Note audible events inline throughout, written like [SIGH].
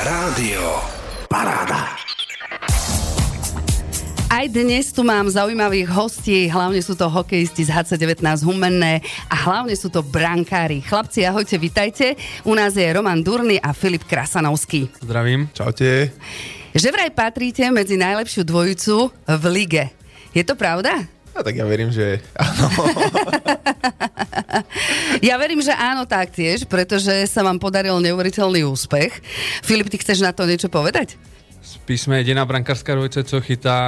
Rádio Paráda. Aj dnes tu mám zaujímavých hostí, hlavne sú to hokejisti z HC19 Humenné a hlavne sú to brankári. Chlapci, ahojte, vitajte. U nás je Roman Durny a Filip Krasanovský. Zdravím. Čaute. Že vraj patríte medzi najlepšiu dvojicu v lige. Je to pravda? A tak ja verím, že áno. [LAUGHS] Ja verím, že áno taktiež, pretože sa vám podaril neuveriteľný úspech. Filip, ty chceš na to niečo povedať? Spíš sme jediná brankárska dvojice, co chytá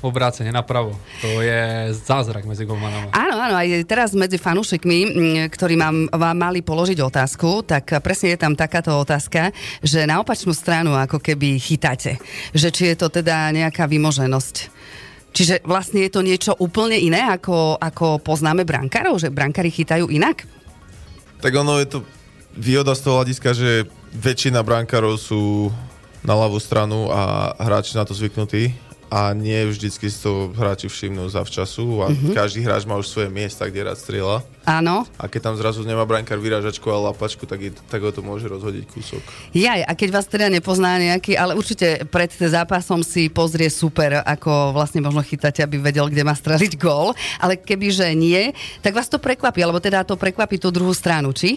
v obrácene napravo. To je zázrak medzi golmanami. Áno, áno, aj teraz medzi fanúšikmi, ktorí mám, vám mali položiť otázku, tak presne je tam takáto otázka, že na opačnú stranu ako keby chytáte. Že či je to teda nejaká vymoženosť. Čiže vlastne je to niečo úplne iné, ako, ako poznáme brankárov, že brankári chytajú inak? tak ono je to výhoda z toho hľadiska, že väčšina brankárov sú na ľavú stranu a hráči na to zvyknutí a nie vždycky si to hráči všimnú zavčasu a mm-hmm. každý hráč má už svoje miesta, kde rád strieľa. Áno. A keď tam zrazu nemá brankár vyrážačku a lapačku, tak, je, tak ho to môže rozhodiť kúsok. Jaj, a keď vás teda nepozná nejaký, ale určite pred zápasom si pozrie super, ako vlastne možno chytáte, aby vedel, kde má streliť gól, ale kebyže nie, tak vás to prekvapí, alebo teda to prekvapí tú druhú stranu, či?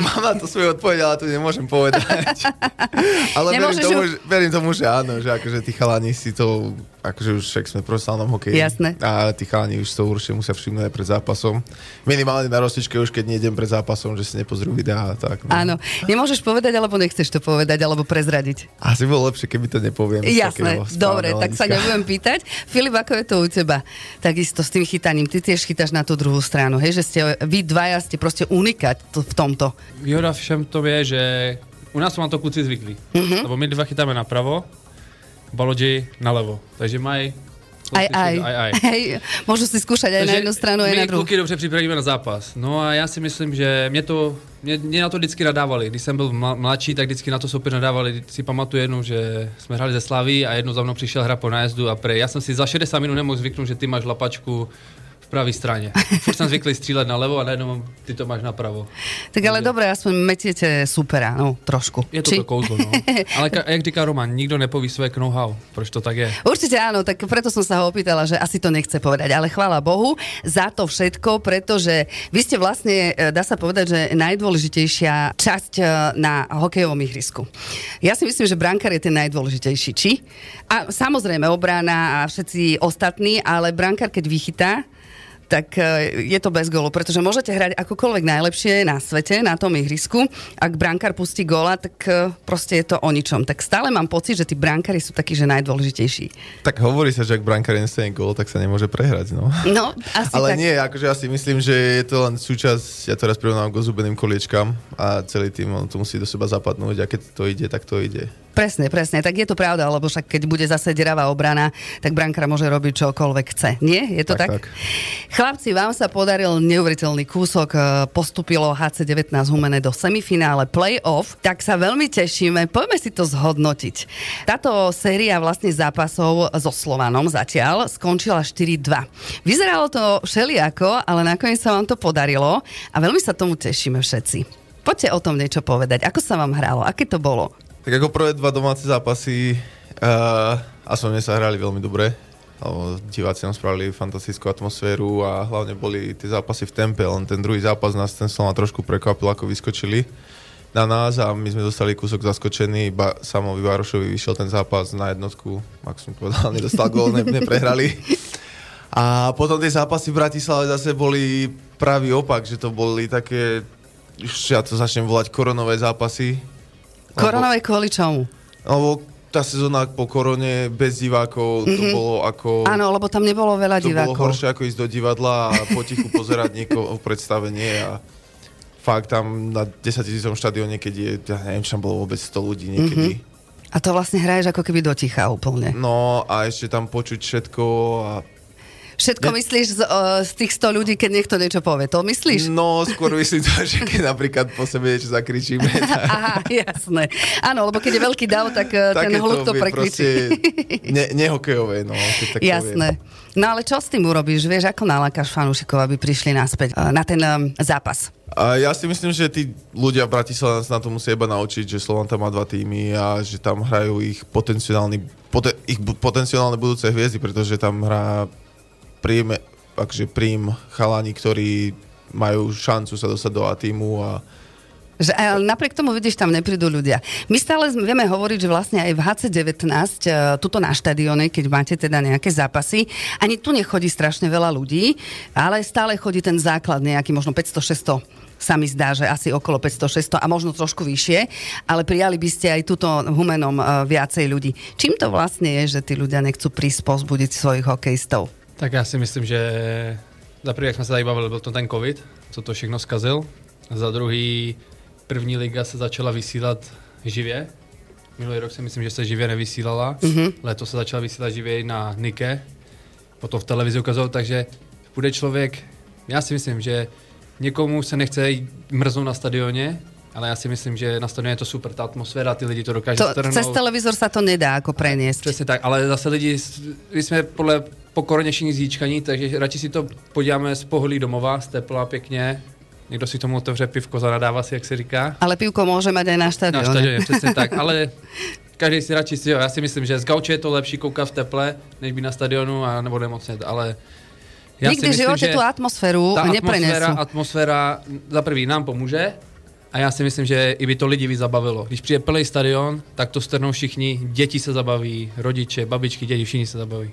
[LAUGHS] Mám na to svoju odpoveď, ale to nemôžem povedať. [LAUGHS] ale verím tomu, ju... že, verím tomu, že áno, že akože tí chalani si to, akože už však sme v profesionálnom hokeji. Jasné. A tí chalani už to určite musia všimnúť aj pred zápasom. Minimálne na rozličke už keď nejdem pred zápasom, že si nepozrú videá a tak. No. Áno. Nemôžeš povedať, alebo nechceš to povedať, alebo prezradiť. Asi bolo lepšie, keby to nepoviem. Jasné, dobre, tak sa nebudem pýtať. Filip, ako je to u teba? Takisto s tým chytaním. Ty tiež chytáš na tú druhú stranu, hej? že ste, vy dvaja ste proste unikať v tomto. Výhoda všem to je, že u nás sú na to kluci zvyklí. Mm-hmm. Lebo my dva chytáme napravo, Balodži nalevo. Takže mají aj, aj. aj, aj. [LAUGHS] Hej, môžu si skúšať aj Takže na jednu stranu, aj na druhou. My dobře připravíme na zápas. No a já si myslím, že mě to, mě, mě na to vždycky nadávali. Když jsem byl mladší, tak vždycky na to soupeř nadávali. Si pamatuju jednu, že jsme hráli ze Slaví a jednou za mnou přišel hra po nájezdu a pre. Já jsem si za 60 minut nemohl zvyknout, že ty máš lapačku pravej strane. Furt som zvyklý střílet na levo a najednou ty to máš napravo. Tak ale Takže... dobre, aspoň metiete supera, no trošku. Je to Či? to kouzlo, no. [LAUGHS] Ale ka, jak říká Roman, nikto nepoví svoje know-how. Proč to tak je? Určite áno, tak preto som sa ho opýtala, že asi to nechce povedať. Ale chvála Bohu za to všetko, pretože vy ste vlastne, e, dá sa povedať, že najdôležitejšia časť e, na hokejovom ihrisku. Ja si myslím, že brankár je ten najdôležitejší. Či? A samozrejme obrana a všetci ostatní, ale brankár, keď vychytá, tak e, je to bez gólu, pretože môžete hrať akokoľvek najlepšie na svete, na tom ihrisku. Ak brankár pustí góla, tak e, proste je to o ničom. Tak stále mám pocit, že tí brankári sú takí, že najdôležitejší. Tak hovorí sa, že ak brankár nestane gól, tak sa nemôže prehrať, no. No, asi Ale tak. nie, akože ja si myslím, že je to len súčasť, ja teraz prirovnám k ozubeným koliečkám a celý tým on to musí do seba zapadnúť a keď to ide, tak to ide. Presne, presne. Tak je to pravda, lebo však keď bude zase deravá obrana, tak brankár môže robiť čokoľvek chce. Nie? Je to tak? tak? tak. Chlapci, vám sa podaril neuveriteľný kúsok. E, postupilo HC19 Humené do semifinále play-off. Tak sa veľmi tešíme. Poďme si to zhodnotiť. Táto séria vlastne zápasov so Slovanom zatiaľ skončila 4-2. Vyzeralo to všelijako, ale nakoniec sa vám to podarilo a veľmi sa tomu tešíme všetci. Poďte o tom niečo povedať. Ako sa vám hralo? Aké to bolo? Tak ako prvé dva domáce zápasy uh, aspoň sa hrali veľmi dobre. Lebo diváci nám spravili fantastickú atmosféru a hlavne boli tie zápasy v tempe, len ten druhý zápas nás ten Slona trošku prekvapil, ako vyskočili na nás a my sme dostali kúsok zaskočený, iba Samovi Várošovi vyšiel ten zápas na jednotku, ak som povedal, nedostal gól, ne, neprehrali. A potom tie zápasy v Bratislave zase boli pravý opak, že to boli také, už ja to začnem volať koronové zápasy, Koronové kvôli čomu? Lebo tá sezóna po korone bez divákov, mm-hmm. to mhm. bolo ako... Áno, lebo tam nebolo veľa to divákov. To bolo horšie ako ísť do divadla a potichu pozerať [LAUGHS] niekoho v predstavenie a fakt tam na 10 tisícom štadióne, keď je, ja neviem, či tam bolo vôbec 100 ľudí niekedy. Mm-hmm. A to vlastne hraješ ako keby do ticha úplne. No a ešte tam počuť všetko a Všetko Ne- myslíš z, o, z tých 100 ľudí, keď niekto niečo povie. To myslíš? No, skôr myslím to, že keď napríklad po sebe niečo zakričíme, [LAUGHS] tak, Aha, jasné. Áno, lebo keď je veľký dav, tak eh, ten hluk to prekričí. Ne, nehokejové, no. Keď tak Jasné. No ale čo s tým urobíš? Vieš, ako nalákaš fanúšikov, aby prišli naspäť eh, na ten um, zápas? A ja si myslím, že tí ľudia v Bratislave na to musia iba naučiť, že Slovan tam má dva týmy a že tam hrajú ich poten, ich potenciálne budúce hviezdy, pretože tam hrá príjme, akže prím chalani, ktorí majú šancu sa dostať do A týmu a Že, napriek tomu, vidíš, tam neprídu ľudia. My stále vieme hovoriť, že vlastne aj v HC19, eh, tuto na štadióne, keď máte teda nejaké zápasy, ani tu nechodí strašne veľa ľudí, ale stále chodí ten základ nejaký, možno 500-600 sa mi zdá, že asi okolo 500-600 a možno trošku vyššie, ale prijali by ste aj tuto humenom eh, viacej ľudí. Čím to vlastne je, že tí ľudia nechcú pozbudiť svojich hokejistov? Tak já si myslím, že za prvý, jak jsme se tady bavili, byl to ten covid, co to všechno zkazil. Za druhý, první liga se začala vysílat živě. Minulý rok si myslím, že se živě nevysílala. Mm-hmm. Letos se začala vysílat živě na Nike. Potom v televizi ukazovat, takže bude člověk, já si myslím, že někomu se nechce mrznout na stadioně, ale já si myslím, že na stadioně je to super, ta atmosféra, ty lidi to dokáží To, strhnout. cez televízor sa to nedá ako preniesť. Přesně tak, ale zase lidi, my jsme podle po koroně všichni zíčkaní, takže radši si to podíváme z pohodlí domova, z tepla pěkně. Někdo si tomu otevře pivko, zanadává si, jak se říká. Ale pivko môže mať aj na Na štadióne. přesně tak, [LAUGHS] ale každý si radši si, jo, já si myslím, že z gauče je to lepší koukat v teple, než být na stadionu a nebo nemocnět, ale já Nikdy v živote tú atmosféru atmosféra, neprenesú. atmosféra za prvý nám pomůže a já si myslím, že i by to lidi víc zabavilo. Když přijde plný stadion, tak to strnou všichni, děti se zabaví, rodiče, babičky, děti, všichni se zabaví.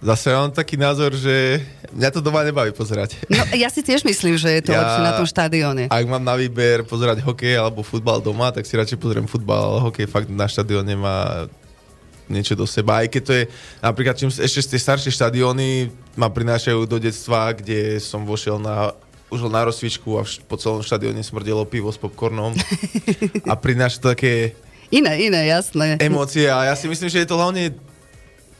Zase ja mám taký názor, že mňa to doma nebaví pozerať. No, ja si tiež myslím, že je to Ja- lepšie na tom štadióne. Ak mám na výber pozerať hokej alebo futbal doma, tak si radšej pozriem futbal, ale hokej fakt na štadióne má niečo do seba. Aj keď to je, napríklad čím ešte tie staršie štadióny ma prinášajú do detstva, kde som vošiel na už na rozcvičku a vš- po celom štadióne smrdelo pivo s popcornom [LAUGHS] a prináša to také Iné, iné, jasné. emócie a ja si myslím, že je to hlavne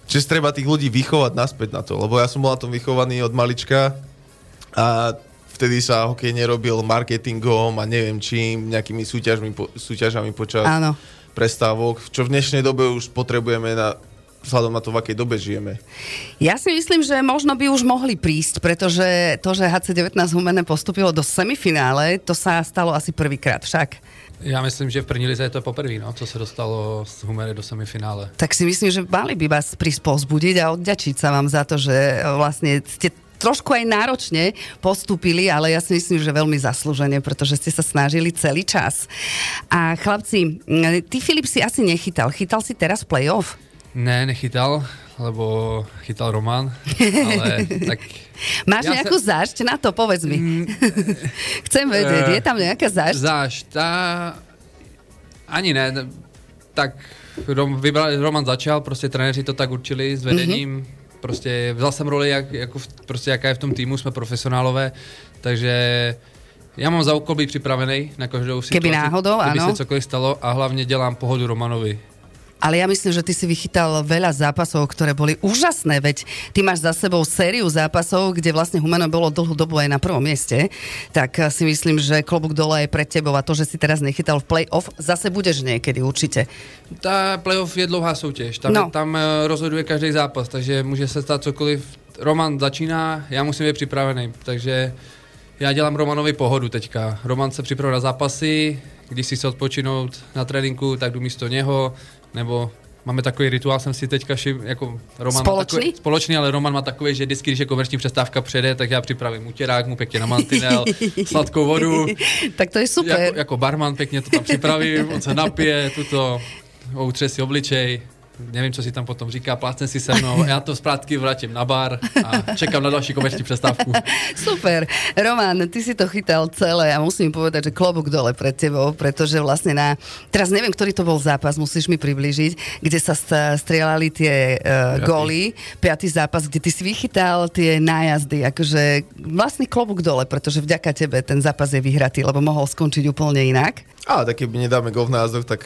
že treba tých ľudí vychovať naspäť na to, lebo ja som bol na tom vychovaný od malička a vtedy sa hokej nerobil marketingom a neviem čím, nejakými súťažmi, po, súťažami počas Áno. prestávok, čo v dnešnej dobe už potrebujeme na, vzhľadom na to, v akej dobe žijeme. Ja si myslím, že možno by už mohli prísť, pretože to, že HC19 Humene postupilo do semifinále, to sa stalo asi prvýkrát však. Já myslím, že v první lize je to poprvé, no, co se dostalo z Humery do semifinále. Tak si myslím, že mali by vás prísť pozbudiť a odďačiť sa vám za to, že vlastne ste trošku aj náročne postúpili, ale ja si myslím, že veľmi zaslúžene, pretože ste sa snažili celý čas. A chlapci, ty Filip si asi nechytal. Chytal si teraz playoff? Ne, nechytal, lebo chytal Roman, ale [LAUGHS] tak... Máš Ja nejakú sa- zášť na to? Povedz mi. [LAUGHS] Chcem vedieť, je tam nejaká zášť? Zášť, tá... Ani ne, tak Rom, vybral, Roman začal, prostě trenéři to tak určili s vedením, mm-hmm. prostě vzal jsem roli, jak, jako v, prostě jaká je v tom týmu, jsme profesionálové, takže já mám za úkol být připravený na každou situaci, Keby náhodou, kdyby áno. se cokoliv stalo a hlavně dělám pohodu Romanovi. Ale ja myslím, že ty si vychytal veľa zápasov, ktoré boli úžasné, veď ty máš za sebou sériu zápasov, kde vlastne Humano bolo dlhú dobu aj na prvom mieste, tak si myslím, že klobúk dole je pred tebou a to, že si teraz nechytal v play-off, zase budeš niekedy určite. Ta playoff je dlouhá soutěž, tam, No. tam eh, rozhoduje každý zápas, takže může se stát cokoliv. Roman začíná, já musím být připravený, takže já dělám Romanovi pohodu teďka. Roman se připravuje na zápasy, když si chce odpočinout na tréninku, tak jdu místo něho, nebo máme takový rituál, jsem si teďka šim, jako Roman Společný? Takový, společný, ale Roman má takový, že vždycky, když je komerční přestávka přijede, tak já připravím utěrák, mu pěkně na mantinel, [LAUGHS] sladkou vodu, tak to je super. jako, jako barman pěkně to tam připravím, on se napije, tuto, outře si obličej, nevím, co si tam potom říká, plácne si se mnou, já to zprátky vrátím na bar a čekám na další komerční přestávku. [LAUGHS] Super. Roman, ty si to chytal celé a musím povedať, že klobúk dole pred tebou, pretože vlastne na... Teraz neviem, ktorý to bol zápas, musíš mi približiť, kde sa st- strieľali tie uh, Piatý. góly. Piatý zápas, kde ty si vychytal tie nájazdy. Akože vlastne klobúk dole, pretože vďaka tebe ten zápas je vyhratý, lebo mohol skončiť úplne inak. Ale tak keby nedáme gol v názdoch, tak...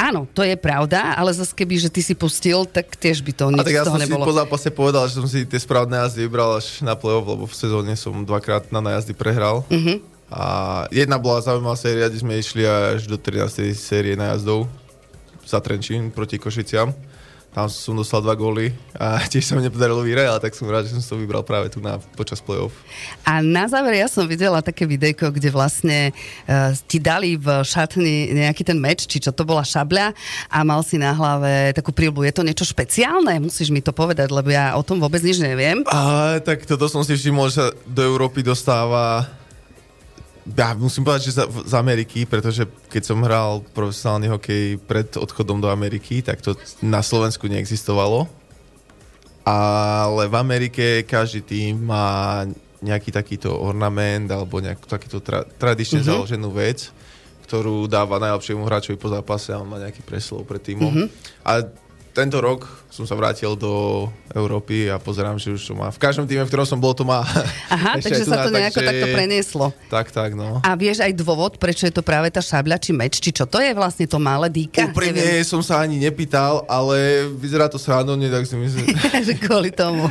Áno, to je pravda, ale zase keby, že ty si pustil, tak tiež by to nič A tak ja som si nebolo. po zápase povedal, že som si tie správne jazdy vybral až na play-off, lebo v sezóne som dvakrát na najazdy prehral. Mhm. A jedna bola zaujímavá séria, kde sme išli až do 13. série najazdov za Trenčín proti Košiciam. Tam som dostal dva góly a [LAUGHS] tiež sa mi nepodarilo vyhrať, ale tak som rád, že som to vybral práve tu na, počas play-off. A na záver ja som videla také videjko, kde vlastne uh, ti dali v šatni nejaký ten meč, či čo to bola šabľa a mal si na hlave takú príľbu. Je to niečo špeciálne? Musíš mi to povedať, lebo ja o tom vôbec nič neviem. A tak toto som si všimol, že sa do Európy dostáva ja musím povedať, že z, z Ameriky, pretože keď som hral profesionálny hokej pred odchodom do Ameriky, tak to na Slovensku neexistovalo. Ale v Amerike každý tým má nejaký takýto ornament alebo nejakú takýto tra- tradične Mhm. uh-huh. založenú vec, ktorú dáva najlepšiemu hráčovi po zápase a on má nejaký preslov pred týmom. Mhm. Uh-huh. A tento rok som sa vrátil do Európy a pozerám, že už to má. V každom týme, v ktorom som bol, to má. Aha, [LAUGHS] takže sa na, to nejako takže- takto prenieslo. Tak, tak, no. A vieš aj dôvod, prečo je to práve tá šabľa či meč, či čo to je vlastne to malé dýka? Úprimne som sa ani nepýtal, ale vyzerá to srandovne, tak si myslím... [LAUGHS] že kvôli tomu.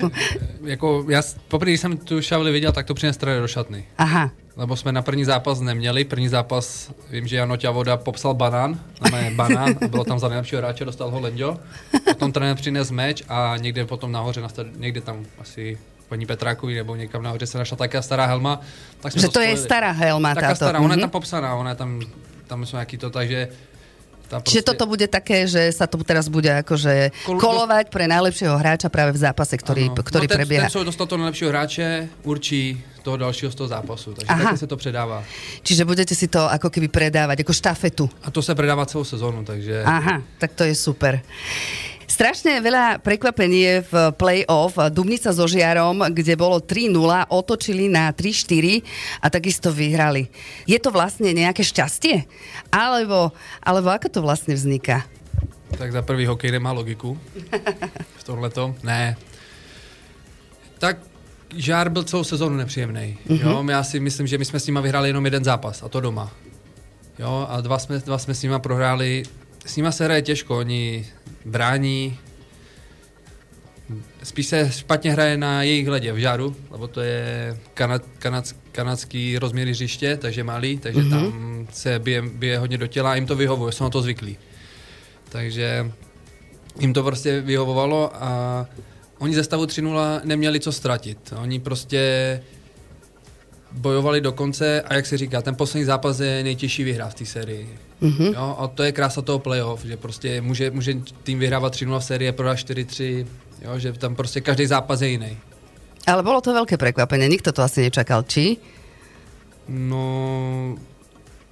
Jako, s- poprvé, když jsem tu šavli viděl, tak to přines do šatny. Aha. Lebo jsme na první zápas neměli. První zápas, vím, že Jano Ťavoda popsal banán, znamená banán, a bylo tam za nejlepšího hráče, dostal ho Lenďo. Potom trenér přines meč a někde potom nahoře, někde tam asi paní Petrákovi nebo někam nahoře se našla taká stará helma. Tak jsme Že to je spojili. stará helma Taká táto. stará, ona je Mhm. tam popsaná, ona je tam, tam jsou nějaký to, takže tam Čiže toto bude také, že sa to teraz bude akože Kol- kolovať pre najlepšieho hráča práve v zápase, ktorý, Ano. ktorý no, ten, prebieha. Ten, co dostal toho nejlepšího hráče, určí toho dalšího z toho zápasu. Takže Aha. se to předává. Čiže budete si to ako keby predávať, ako štafetu. A to se predává celou sezónu, takže... Aha, tak to je super. Strašne veľa prekvapení je v play-off. Dubnica so Žiarom, kde bolo 3-0, otočili na 3-4 a takisto vyhrali. Je to vlastne nejaké šťastie? Alebo, alebo ako to vlastne vzniká? Tak za prvý hokej nemá logiku. [LAUGHS] V tomhletom. Ne. Tak Žár byl celou sezónu nepříjemný. Mhm. Mm-hmm. Jo, já si myslím, že my jsme s nima vyhráli jenom jeden zápas, a to doma. Jo, a dva jsme, dva jsme s nima prohráli. S nima se hraje těžko, oni brání. Spíš se špatně hraje na jejich ledě v Žáru, lebo to je kanad, kanad, kanadský rozměr hřiště, takže malý, takže mm-hmm. tam se bije, bije hodně do těla a jim to vyhovuje, jsou na to zvyklí. Takže jim to prostě vyhovovalo a oni ze stavu 3-0 neměli co ztratit. Oni prostě bojovali do konce a jak se říká, ten poslední zápas je nejtěžší vyhrát v té sérii. Mm-hmm. Jo, a to je krása toho playoff, že prostě může, může tým vyhrávat 3-0 v sérii a prodat 4-3, jo, že tam prostě každý zápas je jiný. Ale bolo to veľké prekvapenie, nikto to asi nečakal. Či? No,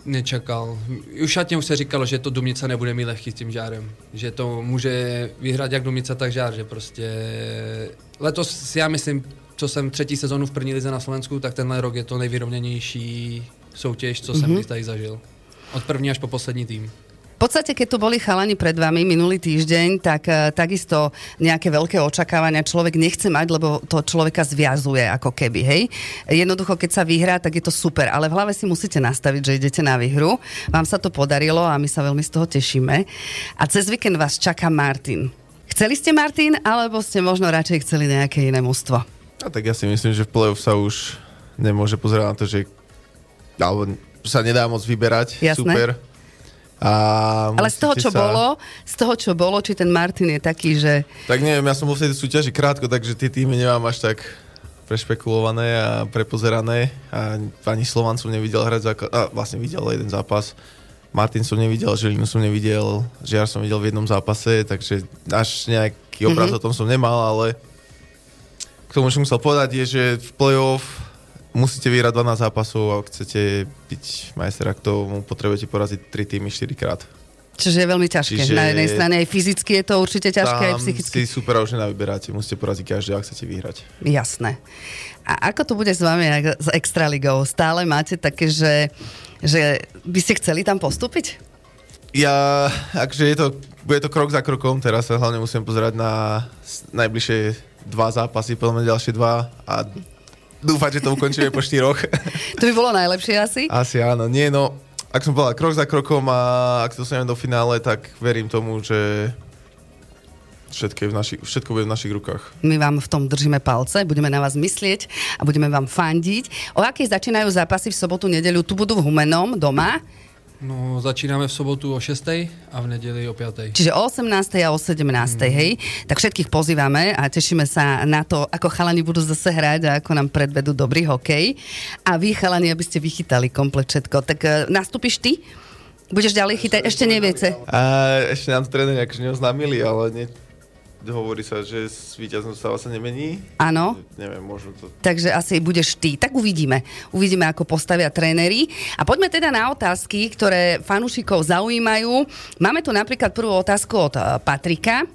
nečekal. Už šatně už se říkalo, že to Dumnica nebude mít lehký s tím žárem. Že to může vyhrát jak Dumnica, tak žár. Že prostě letos si já myslím, co jsem třetí sezonu v první lize na Slovensku, tak tenhle rok je to nejvyrovnanější soutěž, co jsem mm-hmm. tady zažil. Od první až po poslední tým. V podstate, keď tu boli chalani pred vami minulý týždeň, tak uh, takisto nejaké veľké očakávania človek nechce mať, lebo to človeka zviazuje ako keby, hej. Jednoducho, keď sa vyhrá, tak je to super, ale v hlave si musíte nastaviť, že idete na výhru. Vám sa to podarilo a my sa veľmi z toho tešíme. A cez víkend vás čaká Martin. Chceli ste Martin, alebo ste možno radšej chceli nejaké iné mužstvo? A tak ja si myslím, že v play-off sa už nemôže pozerať na to, že alebo sa nedá moc vyberať. Jasné. Super. A Ale z toho, čo sa... bolo, z toho, čo bolo, či ten Martin je taký, že Tak neviem, ja som bol v tejto súťaži krátko, takže tie týmy nemám až tak prešpekulované a prepozerané. A ani Slovan som nevidel hrať základ... A vlastne videl jeden zápas. Martin som nevidel, Žilinu som nevidel, Žiar som videl v jednom zápase, takže až nejaký obraz mm-hmm. o tom som nemal, ale k tomu, čo musel povedať, je, že v play-off musíte vyhrať 12 zápasov a chcete byť majster, ak to potrebujete poraziť 3 týmy 4 krát. Čiže je veľmi ťažké. Čiže- Na jednej strane aj fyzicky je to určite ťažké, aj psychicky. si super už nevyberáte, musíte poraziť každého, ak chcete vyhrať. Jasné. A ako to bude s vami s Extraligou? Stále máte také, že, že by ste chceli tam postúpiť? Ja, akže je to, bude to krok za krokom, teraz sa hlavne musím pozerať na najbližšie dva zápasy, mňa ďalšie dva a dúfať, že to ukončíme po štyroch. [LAUGHS] To by bolo najlepšie asi? Asi áno, nie no, ak som povedal, krok za krokom a ak to dostaneme do finále, tak verím tomu, že všetko, je v naši, všetko bude v našich rukách. My vám v tom držíme palce, budeme na vás myslieť a budeme vám fandiť. O akej začínajú zápasy v sobotu, nedeľu? Tu budú v Humenom doma. No, začínáme v sobotu o 6. a v nedeli o 5. Čiže o 18. a o 17. Mm. hej? Tak všetkých pozývame a tešíme sa na to, ako chalani budú zase hrať a ako nám predvedú dobrý hokej. A vy, chalani, aby ste vychytali komplet všetko. Tak uh, nastúpiš ty? Budeš ďalej chytať? Ešte neviete. A ešte nám to tréneri akože neoznámili, ale nie, hovorí sa, že víťaznosť stáva sa nemení. Áno. Neviem, možno to... Takže asi budeš ty. Tak uvidíme. Uvidíme, ako postavia tréneri. A poďme teda na otázky, ktoré fanúšikov zaujímajú. Máme tu napríklad prvú otázku od eh, Patrika.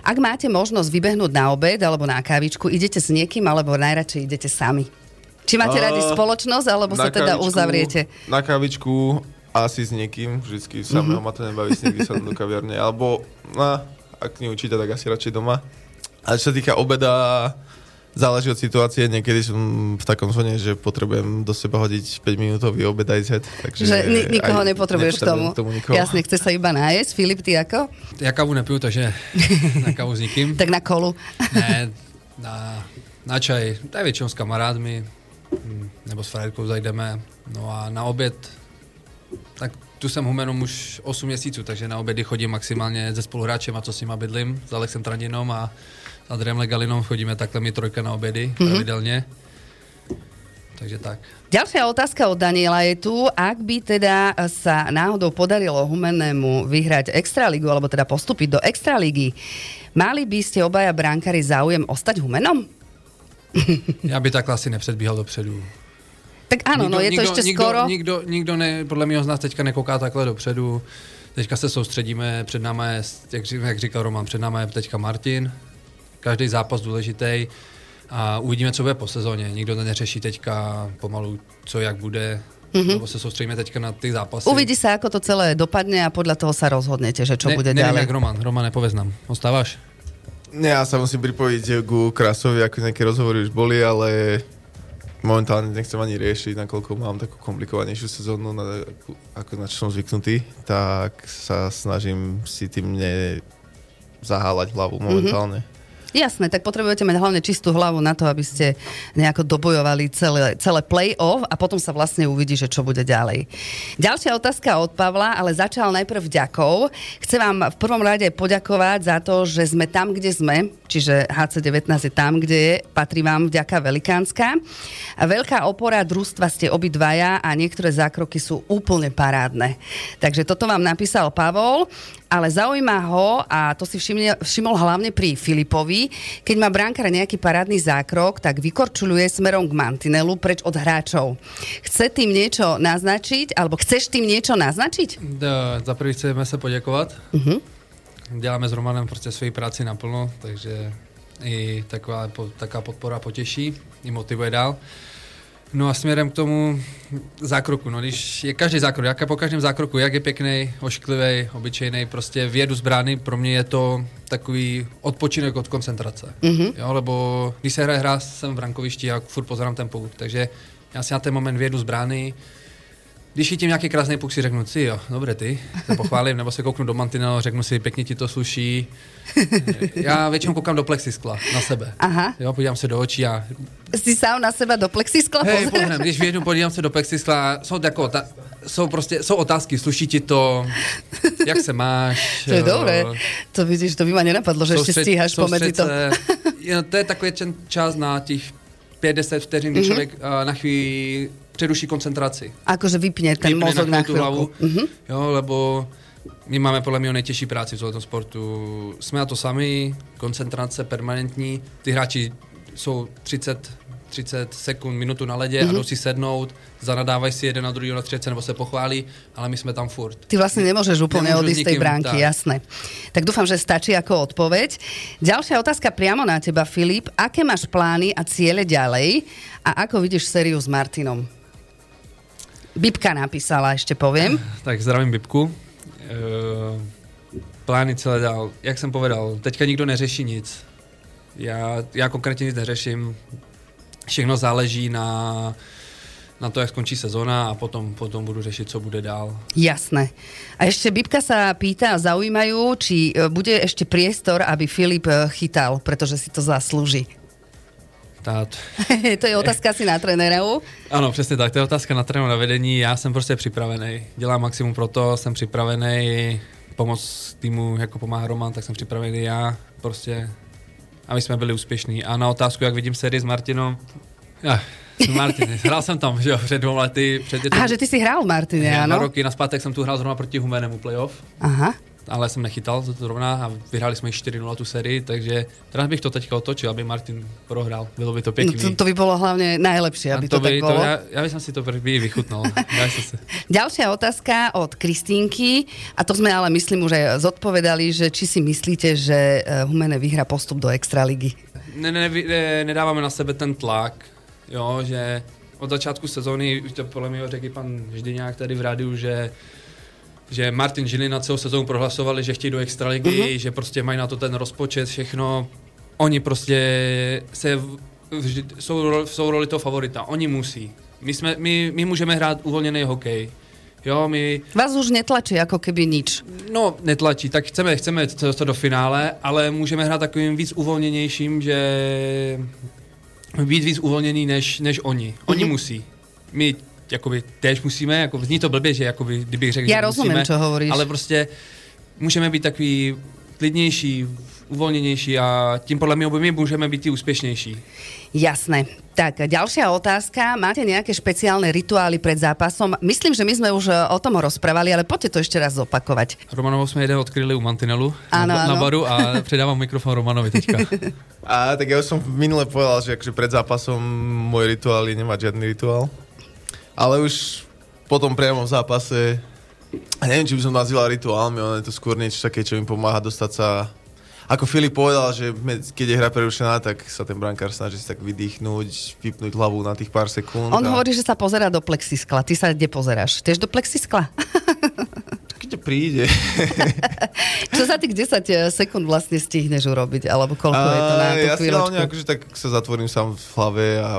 Ak máte možnosť vybehnúť na obed alebo na kávičku, idete s niekým alebo najradšej idete sami? Či máte uh, radi spoločnosť, alebo sa teda kávičku, uzavriete? Na kávičku asi s niekým, vždycky samého mm-hmm. ma to nebaví, s niekým sa do kaviarne, alebo na, ak neučíte, tak asi radšej doma. A čo sa týka obeda, záleží od situácie. Niekedy som v takom zóne, že potrebujem do seba hodiť 5 minútový obed aj zet. Takže že ni- nikoho nepotrebuješ k tomu. tomu nikoho. Jasne, chce sa iba nájsť. Filip, ty ako? Ja kávu nepiju, takže [LAUGHS] na kávu s nikým. tak na kolu. ne, na, na čaj, aj väčšinou s kamarádmi, hm, nebo s frajerkou zajdeme. No a na obed, tak tu jsem Humenom už 8 měsíců, takže na obědy chodím maximálně se spoluhráčem a co s nima bydlím, s Alexem Tradinom a s Adriem Legalinom chodíme takhle my trojka na obědy mm-hmm. pravidelně. Takže tak. Ďalšia otázka od Daniela je tu. Ak by teda sa náhodou podarilo Humennému vyhrať Extraligu, alebo teda postúpiť do Extraligy, mali by ste obaja bránkári záujem ostať Humenom? [LAUGHS] Já by takhle asi nepředbíhal dopředu. Tak áno, nikdo, no je to ešte nikdo, skoro. Nikdo, nikdo ne, podle mého z nás teďka nekouká takhle dopředu. Teďka se soustředíme, před náma je, jak, jak říkal Roman, před náma je teďka Martin. Každý zápas důležitý a uvidíme, co bude po sezóně. Nikdo to neřeší teďka pomalu, co jak bude. Mm-hmm. Lebo se soustředíme teďka na ty zápasy. Uvidí sa, ako to celé dopadne a podľa toho sa rozhodnete, že čo ne, bude neviem, ďalej. jak Roman. Roman, nepovedz nám. Ostávaš? Nie, ja sa musím pripojiť ku Krasovi, ako nejaké rozhovory už boli, ale momentálne nechcem ani riešiť, nakoľko mám takú komplikovanejšiu sezónu, na, ako na čo som zvyknutý, tak sa snažím si tým ne zahálať hlavu momentálne. Mm-hmm. Jasné, tak potrebujete mať hlavne čistú hlavu na to, aby ste nejako dobojovali celé, celé play-off a potom sa vlastne uvidí, že čo bude ďalej. Ďalšia otázka od Pavla, ale začal najprv vďakov. Chcem vám v prvom rade poďakovať za to, že sme tam, kde sme, čiže HC19 je tam, kde je, patrí vám vďaka velikánska. Veľká opora družstva ste obidvaja a niektoré zákroky sú úplne parádne. Takže toto vám napísal Pavol ale zaujíma ho, a to si všimne, všimol hlavne pri Filipovi, keď má bránkar nejaký parádny zákrok, tak vykorčuluje smerom k mantinelu preč od hráčov. Chce tým niečo naznačiť, alebo chceš tým niečo naznačiť? Da, za prvý chceme sa poďakovať. Uh-huh. Děláme s Romanem prostě svoji práci naplno, takže i taková, taká podpora potěší, i motivuje dál. No a směrem k tomu zákroku, no když je každý zákrok, jak po každém zákroku, jak je pěkný, ošklivý, obyčejný, prostě vědu z brány, pro mě je to takový odpočinek od koncentrace. Mm-hmm. Jo, lebo když se hraje hra, jsem v rankovišti a furt pozorám ten pout, takže já si na ten moment vědu z brány, když chytím nějaký krásný puk, si řeknu, si jo, dobré ty, se pochválím, nebo se kouknu do mantinelu, řeknu si, pěkně ti to sluší. [LAUGHS] Já většinou koukám do plexiskla na sebe. Aha. Jo, podívám se do očí a... Si sám na seba do plexiskla Hej, pozriem, když vědnu, podívám se do plexiskla, jsou, jako, ta, jsou, prostě, jsou otázky, sluší ti to, jak se máš. To je dobré, to vidíš, to by ma nenapadlo, že ešte stíhaš pomedzi to. [LAUGHS] Jo, to je takový čas na těch 50 vteřin, kdy mm-hmm. člověk uh, na chvíli přeruší koncentraci. Akože vypne ten vypne mozog na, na chvíľku. Hlavu, mm-hmm. Jo, lebo my máme podle mě nejtěžší práci v tomto sportu. Jsme na to sami, koncentrace permanentní, ty hráči jsou 30, 30 sekund, minutu na ledě mm-hmm. a mhm. jdou si sednout, zanadávají si jeden na druhý na střece nebo se pochválí, ale my jsme tam furt. Ty vlastne nemôžeš úplne odísť z tej bránky, tak. jasné. Tak dúfam, že stačí ako odpoveď. Ďalšia otázka priamo na teba, Filip. Aké máš plány a ciele ďalej a ako vidíš sériu s Martinom? Bibka napísala, ešte poviem. Tak zdravím Bibku. E, plány celé dál. Jak jsem povedal, teďka nikdo neřeší nic. Já, já konkrétně nic neřeším. Všechno záleží na, na to, jak skončí sezóna a potom, potom budu řešit, co bude dál. Jasné. A ešte Bibka sa pýta zaujímajú, či e, bude ešte priestor, aby Filip e, chytal, pretože si to zaslúži. Tá, [LAUGHS] to je otázka asi na trenérov. Ano, přesně tak, to je otázka na trénu na vedení. Já jsem prostě připravený. Dělám maximum pro to, jsem připravený pomoc týmu, jako pomáhá Roman, tak jsem připravený já. Prostě, aby jsme byli úspěšní. A na otázku, jak vidím sérii s Martinom, ja, Martin, [LAUGHS] hrál jsem tam, že jo, před dvou lety. Před Aha, že ty si hrál, Martine, Dva áno? roky naspátek jsem tu hrál zrovna proti Humenemu playoff, Aha. Ale jsem nechytal to zrovna a vyhráli jsme 4-0 tu sérii, takže teraz bych to teďka otočil, aby Martin prohrál. Bylo by to No, pěkný. to, to by bolo hlavne najlepšie, aby A to, tak by, bolo. ja, ja by som si to prvý vychutnal. [LAUGHS] Ďalšia otázka od Kristínky, a to sme ale myslím už aj zodpovedali, že či si myslíte, že eh, Humene vyhra postup do Extraligy. ne, ne, ne, nedáváme na sebe ten tlak, jo, že od začátku sezóny, už to podle mě řekl pan Ždyňák tady v rádiu, že že Martin Žilina celou sezónu prohlasovali, že chtějí do extraligy, uh-huh. že prostě mají na to ten rozpočet, všechno. Oni prostě se v- vždy, jsou, ro- jsou roli toho favorita, oni musí. My, jsme, my, my můžeme hrát uvolněný hokej. Jo, my, Vás už netlačí ako keby nič. No, netlačí, tak chceme, chceme to do finále, ale můžeme hrát takovým víc uvolněnějším, že být víc uvolněný než, než oni. Oni mm-hmm. musí. My jakoby též musíme, jako zní to blbě, že jakoby, kdybych řekl, Já že rozumím, musíme, čo hovoríš. ale prostě můžeme být takový klidnější, uvolněnější a tím podle mě my můžeme být i úspěšnější. Jasné. Tak, ďalšia otázka. Máte nejaké špeciálne rituály pred zápasom? Myslím, že my sme už eh, o tom rozprávali, ale poďte to ešte raz zopakovať. Romanovo jsme jeden odkryli u Mantinelu Ano, na, ano. na baru a předávám mikrofon Romanovi teďka. [LAUGHS] A tak ja už som minule povedal, že akože pred zápasom môj rituál je nemať žiadny rituál. Ale už potom priamo v zápase, a neviem, či by som nazýval rituálmi, ale je to skôr niečo také, čo mi pomáha dostať sa... Ako Filip povedal, že keď je hra prerušená, tak sa ten brankár snaží si tak vydýchnuť, vypnúť hlavu na tých pár sekúnd. On a hovorí, že sa pozera do plexiskla. Ty sa kde pozeráš? Tiež do plexiskla? Keď príde. [LAUGHS] Čo za tých 10 sekúnd vlastne stihneš urobiť? Alebo koľko je to na tú ja si chvíľočku? hlavne akože tak sa zatvorím sám v hlave a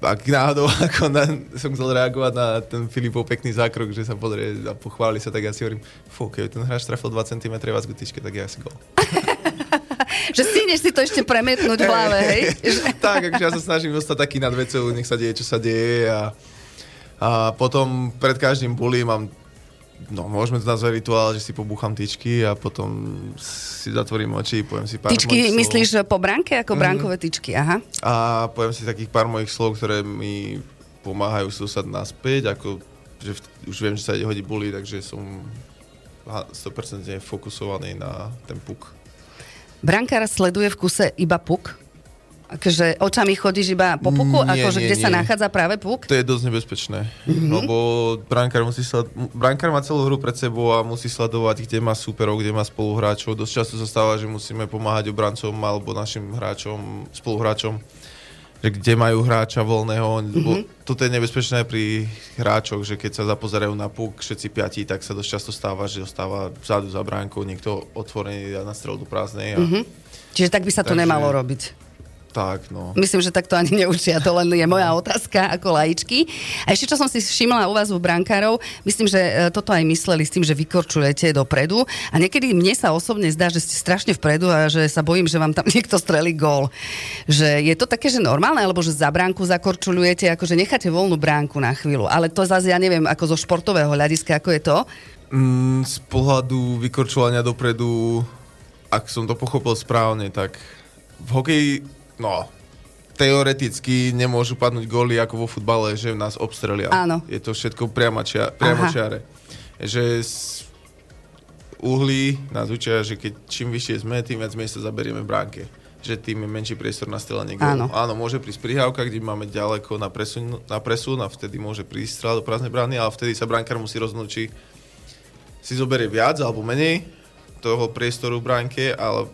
ak náhodou [LAUGHS] ako na, som chcel reagovať na ten Filipov pekný zákrok, že sa pozrie a pochváli sa, tak ja si hovorím, fú, keď ten hráč trafil 2 cm vás gutičke, tak ja [LAUGHS] si gol. Že stihneš si to ešte premietnúť v hlave, hej? [LAUGHS] Tak, akože ja sa snažím zostať taký nad vecou, nech sa deje, čo sa deje a, a potom pred každým bully mám No, môžeme to nazvať rituál, že si pobúcham tyčky a potom si zatvorím oči, poviem si pár Tyčky mojich slov. myslíš po bránke ako bránkové tyčky? Aha. A poviem si takých pár mojich slov, ktoré mi pomáhajú sa dostať naspäť, ako že už viem, že sa ide hodiť bully, takže som ha- 100% fokusovaný na ten puk. Brankár sleduje v kuse iba puk? Akože očami chodíš iba po puku? Nie, akože nie, kde sa nie. nachádza práve puk? To je dosť nebezpečné, mm-hmm. lebo brankár, musí sled... brankár má celú hru pred sebou a musí sledovať, kde má súperov, kde má spoluhráčov. Dosť často sa stáva, že musíme pomáhať obrancom alebo našim hráčom, spoluhráčom, že kde majú hráča voľného. Mm-hmm. Toto je nebezpečné pri hráčoch, že keď sa zapozerajú na puk všetci piati, tak sa dosť často stáva, že ostáva vzadu za bránkou niekto otvorený a na strel do prázdnej. A... Mm-hmm. Čiže tak by sa to Takže- nemalo robiť. Tak, no. Myslím, že tak to ani neučia, to len je moja otázka ako laičky. A ešte čo som si všimla u vás u brankárov, myslím, že e, toto aj mysleli s tým, že vykorčujete dopredu a niekedy mne sa osobne zdá, že ste strašne vpredu a že sa bojím, že vám tam [LAUGHS] niekto strelí gól. Že je to také, že normálne, alebo že za bránku zakorčulujete, akože necháte voľnú bránku na chvíľu. Ale to zase ja neviem, ako zo športového hľadiska, ako je to. Mm, z pohľadu vykorčovania dopredu, ak som to pochopil správne, tak v hokeji, no, teoreticky nemôžu padnúť góly ako vo futbale, že nás obstrelia. Áno. Je to všetko čia, priamo čiare. Že z uhlí nás učia, že keď čím vyššie sme, tým viac miesta zaberieme v bránke. Že tým je menší priestor na strelanie gólu. Áno. Áno, môže prísť prihrávka, kde máme ďaleko na presun, na presun a vtedy môže prísť strela do prázdnej brány, ale vtedy sa brankár musí rozhodnúť, či si zoberie viac alebo menej toho priestoru v bránke, ale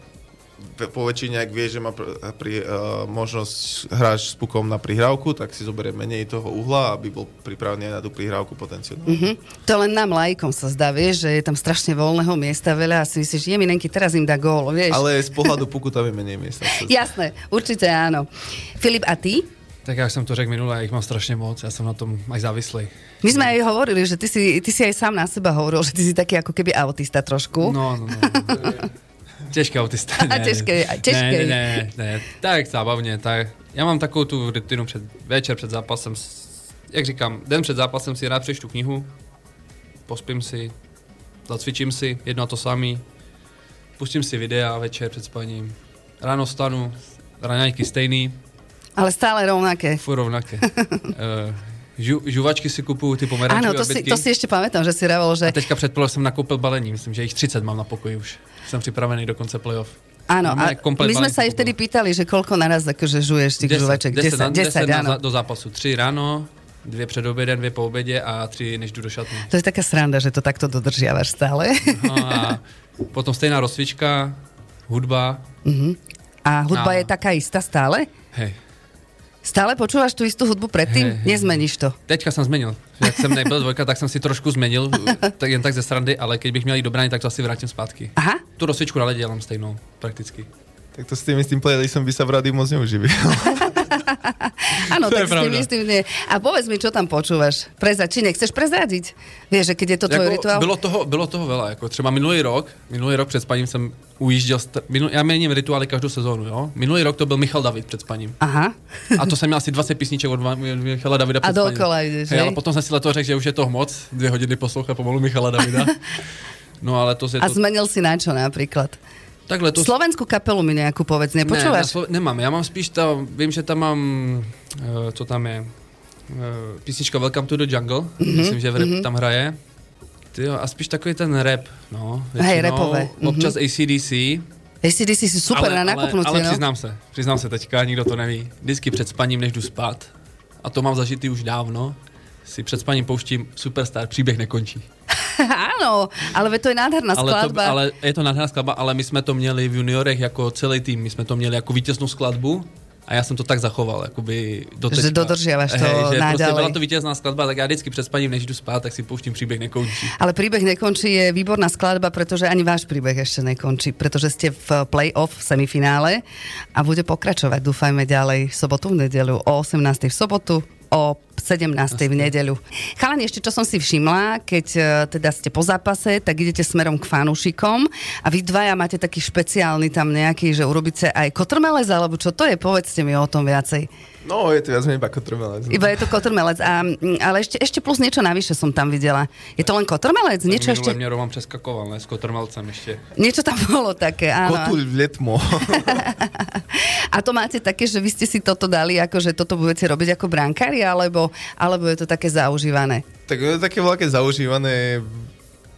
po väčšine, ak vie, že má pr- pri, uh, možnosť hráč s pukom na prihrávku, tak si zoberie menej toho uhla, aby bol pripravený aj na tú prihrávku potenciálne. Hm? To len nám lajkom sa zdá, vieš, že je tam strašne voľného miesta veľa a si myslíš, že jeminenky, teraz im dá gól, vieš. Ale z pohľadu puku tam je menej miesta. [LAUGHS] Jasné, určite áno. Filip, a ty? Tak jak jsem to řekl minule, ich mám strašně moc, já jsem na tom aj závislý. My sme aj hovorili, že ty si, ty si aj sám na seba hovoril, že ty si taký ako keby autista trošku. No, no, no. [LAUGHS] Těžké autista. A těžké, a těžké. Ne, ne, ne, tak zábavně, tak. Já mám takovou tu rutinu před, večer před zápasem, jak říkám, den před zápasem si rád přečtu knihu, pospím si, zacvičím si, jedno a to samý, pustím si videa večer před spaním, ráno stanu, raňajky stejný, Ale stále rovnaké. furt rovnaké. uh, [LAUGHS] žu, žuvačky si kupuju, ty Áno, pomerančové to si, to si ešte pamätám, že si ravel, že A teďka před playoff jsem nakoupil balení, myslím, že jich 30 mám na pokoji už. Jsem připravený do konce playoff. áno. A my sme sa aj vtedy pýtali, že koľko naraz akože žuješ tých žuvaček. 10, 10, 10, na, áno. za- do zápasu. Tři ráno, dvě před obědem, dvě po obědě a tři než jdu do šatny. To je taká sranda, že to takto dodržiavaš stále. No a potom stejná rozcvička, hudba. A hudba Áno. je taká istá stále? Hej. Stále počúvaš tú istú hudbu predtým? Hej. Nezmeníš to. Teďka jsem změnil. Jak jsem nebyl dvojka, tak jsem si trošku změnil, [LAUGHS] tak jen tak ze srandy, ale keď bych měl jít do brány, tak to asi vrátím zpátky. Aha. Tu rozcvičku na ledě dělám stejnou, prakticky. Tak to s tým istým playlistom by sa v rádiu moc neuživil. [LAUGHS] [LAUGHS] Áno, To tak je s tým pravda. istým nie. A povedz mi, čo tam počúvaš. Prezrať, či nechceš prezradiť? Vieš, že keď je to tvoj Jako, rituál? bylo, toho, bylo toho veľa, jako třeba minulý rok, minulý rok před spaním jsem ujížděl, st- minul, já měním rituály každou sezónu, jo? Minulý rok to byl Michal David před spaním. Aha. A to jsem měl asi 20 písniček od Michala Davida A před spaním. dookola ideš, hej? ale potom jsem si leto řekl, že už je toho moc, dvě hodiny poslouchat pomalu Michala Davida. [LAUGHS] No ale to je A to... zmenil si na čo napríklad? Takhle to... Slovenskú kapelu mi nejakú povedz, Ne, nepočúvaš? Slo- nemám, já mám spíš tam, vím, že tam mám, uh, co tam je, uh, písnička Welcome to the Jungle, Mhm, mm-hmm, myslím, že v rap tam hraje. Tyjo, a spíš takový ten rap, no. Hej, rapové, mhm. Občas ACDC. ACDC si super ale, na nakopnutie, ale, ale no. přiznám se, přiznám se teďka, nikdo to neví. Vždycky před spaním, než jdu spát, a to mám zažitý už dávno, si před spaním pouštím Superstar, příběh nekončí. [LAUGHS] [LAUGHS] Áno, ale to je nádherná Ale, to, ale je to nádherná skladba, ale my jsme to měli v juniorech jako celý tým, my jsme to měli jako vítěznou skladbu a já jsem to tak zachoval, jakoby do Že dodržiavaš to Hej, že prostě byla to vítězná skladba, tak já vždycky před spaním, než jdu spát, tak si pouštím příběh nekončí. Ale príbeh nekončí je výborná skladba, pretože ani váš príbeh ešte nekončí, pretože ste v play-off v semifinále a bude pokračovať, dúfajme ďalej, v sobotu, v nedeľu, o 18. v sobotu, o 17. v nedeľu. Chalani, ešte čo som si všimla, keď e, teda ste po zápase, tak idete smerom k fanúšikom a vy dvaja máte taký špeciálny tam nejaký, že urobíte aj kotrmelec, alebo čo to je? Povedzte mi o tom viacej. No, je to viac menej iba kotrmelec. no. Iba je to kotrmelec. A, mm, ale ešte, ešte plus niečo navyše som tam videla. Je to len kotrmelec? Niečo ešte? mě Roman přeskakoval, ne, s kotrmelcem ještě. Niečo tam bolo také, áno. Kotuľ v letmo. [LAUGHS] A to máte také, že vy ste si toto dali, ako že toto budete robiť ako brankári, alebo, alebo je to také zaužívané? tak je to také veľké zaužívané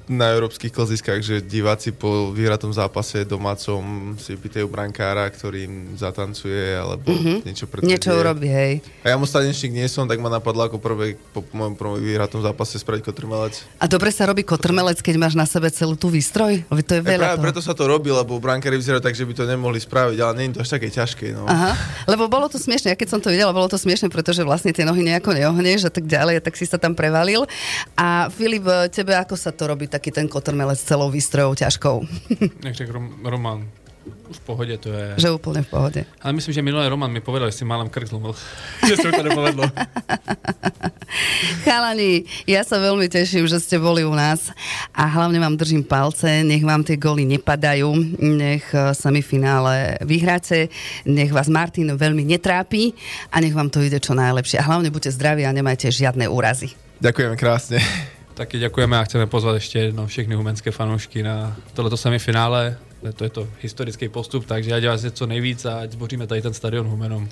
na európskych kloziskách, že diváci po vyhratom zápase domácom si pýtajú brankára, ktorý im zatancuje alebo mm-hmm. niečo predvedie. Niečo urobí, hej. A ja mu stanečník nie som, tak ma napadlo ako prvé po mojom prvom vyhratom zápase spraviť kotrmelec. A dobre sa robí kotrmelec, keď máš na sebe celú tú výstroj? Lebo to je Ja veľa práve toho. preto sa to robí, lebo brankári vyzerajú tak, že by to nemohli spraviť, ale nie je to až také ťažké. No. Aha, lebo bolo to smiešne, ja keď som to videla, bolo to smiešne, pretože vlastne tie nohy nejako neohneš a tak ďalej, tak si sa tam prevalil. A Filip, tebe ako sa to robí taký ten kotrmelec celou výstrojou ťažkou? [LAUGHS] Jak řekl Rom, Roman, v pohodě to je. že úplne v pohode. Ale myslím, že minulý Roman mi povedal, že si málem krk zlomil. [LAUGHS] že se mi to nepovedlo. [LAUGHS] Chalani, ja sa veľmi teším, že ste boli u nás a hlavne vám držím palce, nech vám tie goly nepadajú, nech eh, semifinále vyhráte, nech vás Martin veľmi netrápi a nech vám to ide čo najlepšie. A hlavne buďte zdraví a nemajte žiadne úrazy. Ďakujeme krásne. Taky děkujeme a chceme pozvat ještě jednou všechny humenské fanoušky na tohleto semifinále. To je to historický postup, takže ať vás je co nejvíc a ať zboříme tady ten stadion Humenom.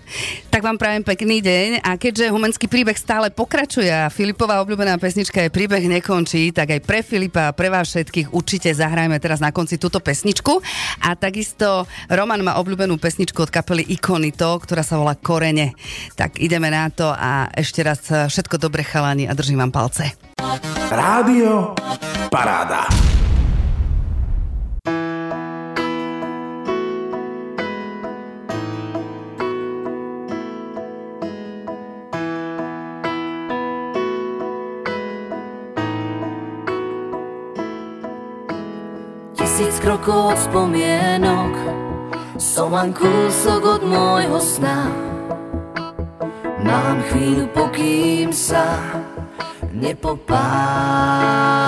Tak vám prajem pekný deň a keďže humenský príbeh stále pokračuje a Filipová obľúbená pesnička je príbeh nekončí, tak aj pre Filipa a pre vás všetkých určite zahrajme teraz na konci túto pesničku. A takisto Roman má obľúbenú pesničku od kapely Ikonito, ktorá sa volá Korene. Tak ideme na to a ešte raz všetko dobre chalani a držím vám palce. Rádio Paráda. Tisíc krokov od spomienok Som len kúsok od môjho sna Mám chvíľu, pokým sa nepopálim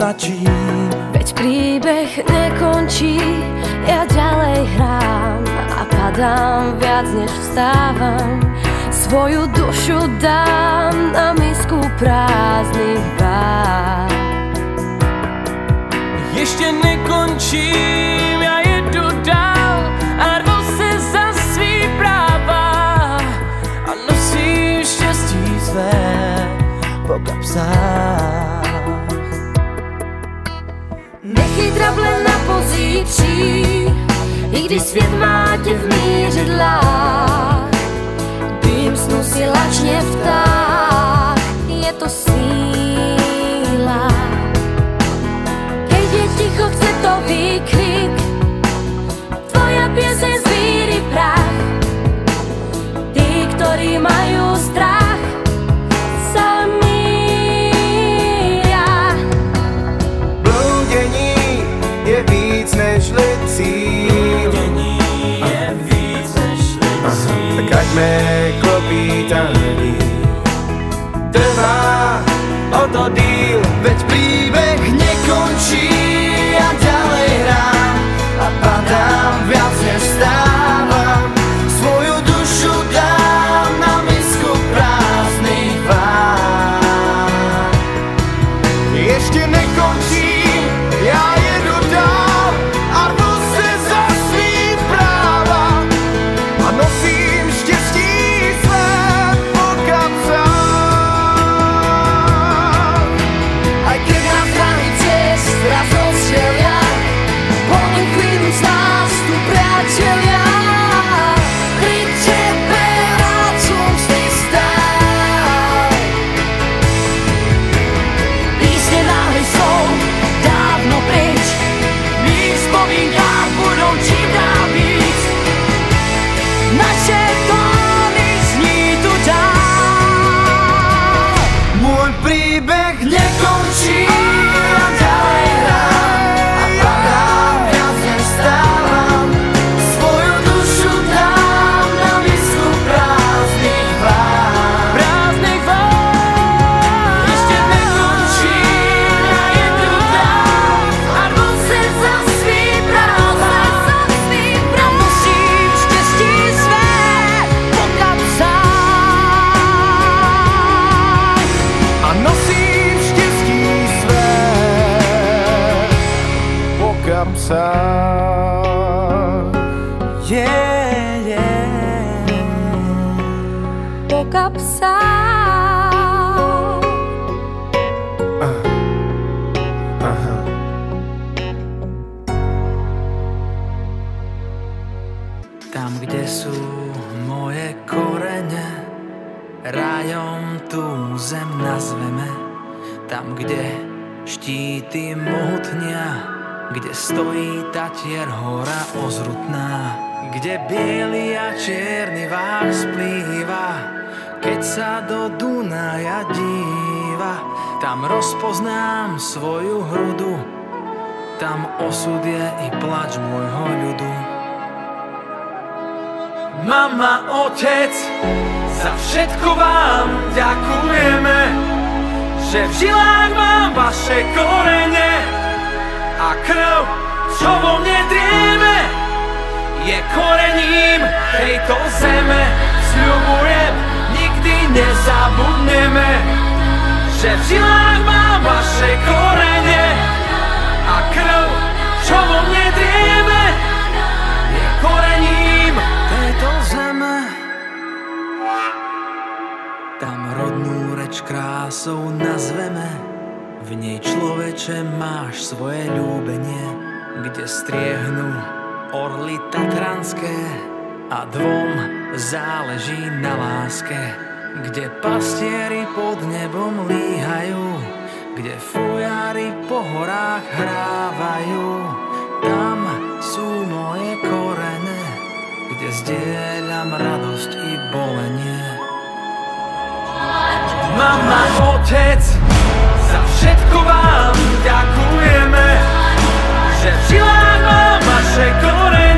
nestračím Veď príbeh nekončí, ja ďalej hrám a padám viac než vstávam. Svoju dušu dám na misku prázdnych vár. Ešte nekončím, ja jedu dál a rvu se za svý práva a nosím šťastí své po kapsách. Pozítří, i když svět má tě v mířidlách. Dým snu si lačně vták, je to síla. Keď je ticho, chce to výkrik, Tak aďme klopítaní Trvá o to kapsách. Rozpoznám svoju hrudu, tam osud je i plač môjho ľudu. Mama, otec, za všetko vám ďakujeme, že v žilách mám vaše korene a krv, čo vo mne drieme, je korením tejto zeme. Sľubujem, nikdy nezabudneme, že v žilách mám vaše korene a krv, čo vo mne drieme, je korením tejto zeme. Tam rodnú reč krásou nazveme, v nej človeče máš svoje ľúbenie, kde striehnú orly tatranské a dvom záleží na láske. Kde pastieri pod nebom líhajú, kde fujári po horách hrávajú. Tam sú moje korene, kde zdieľam radosť i bolenie. Mama, otec, za všetko vám ďakujeme, že v žilách mám vaše korene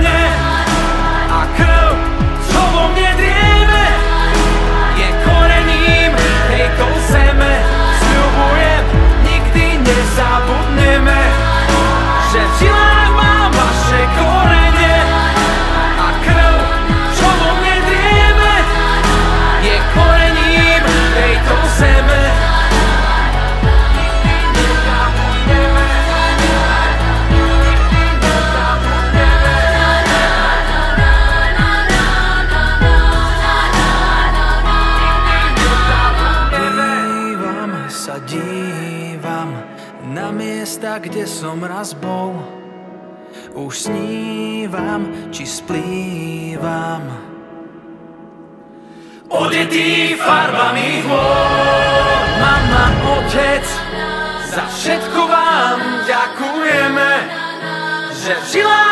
Už snívam, či splývam. Odetý farbami hôr, mama, otec, za všetko vám ďakujeme, že v žilách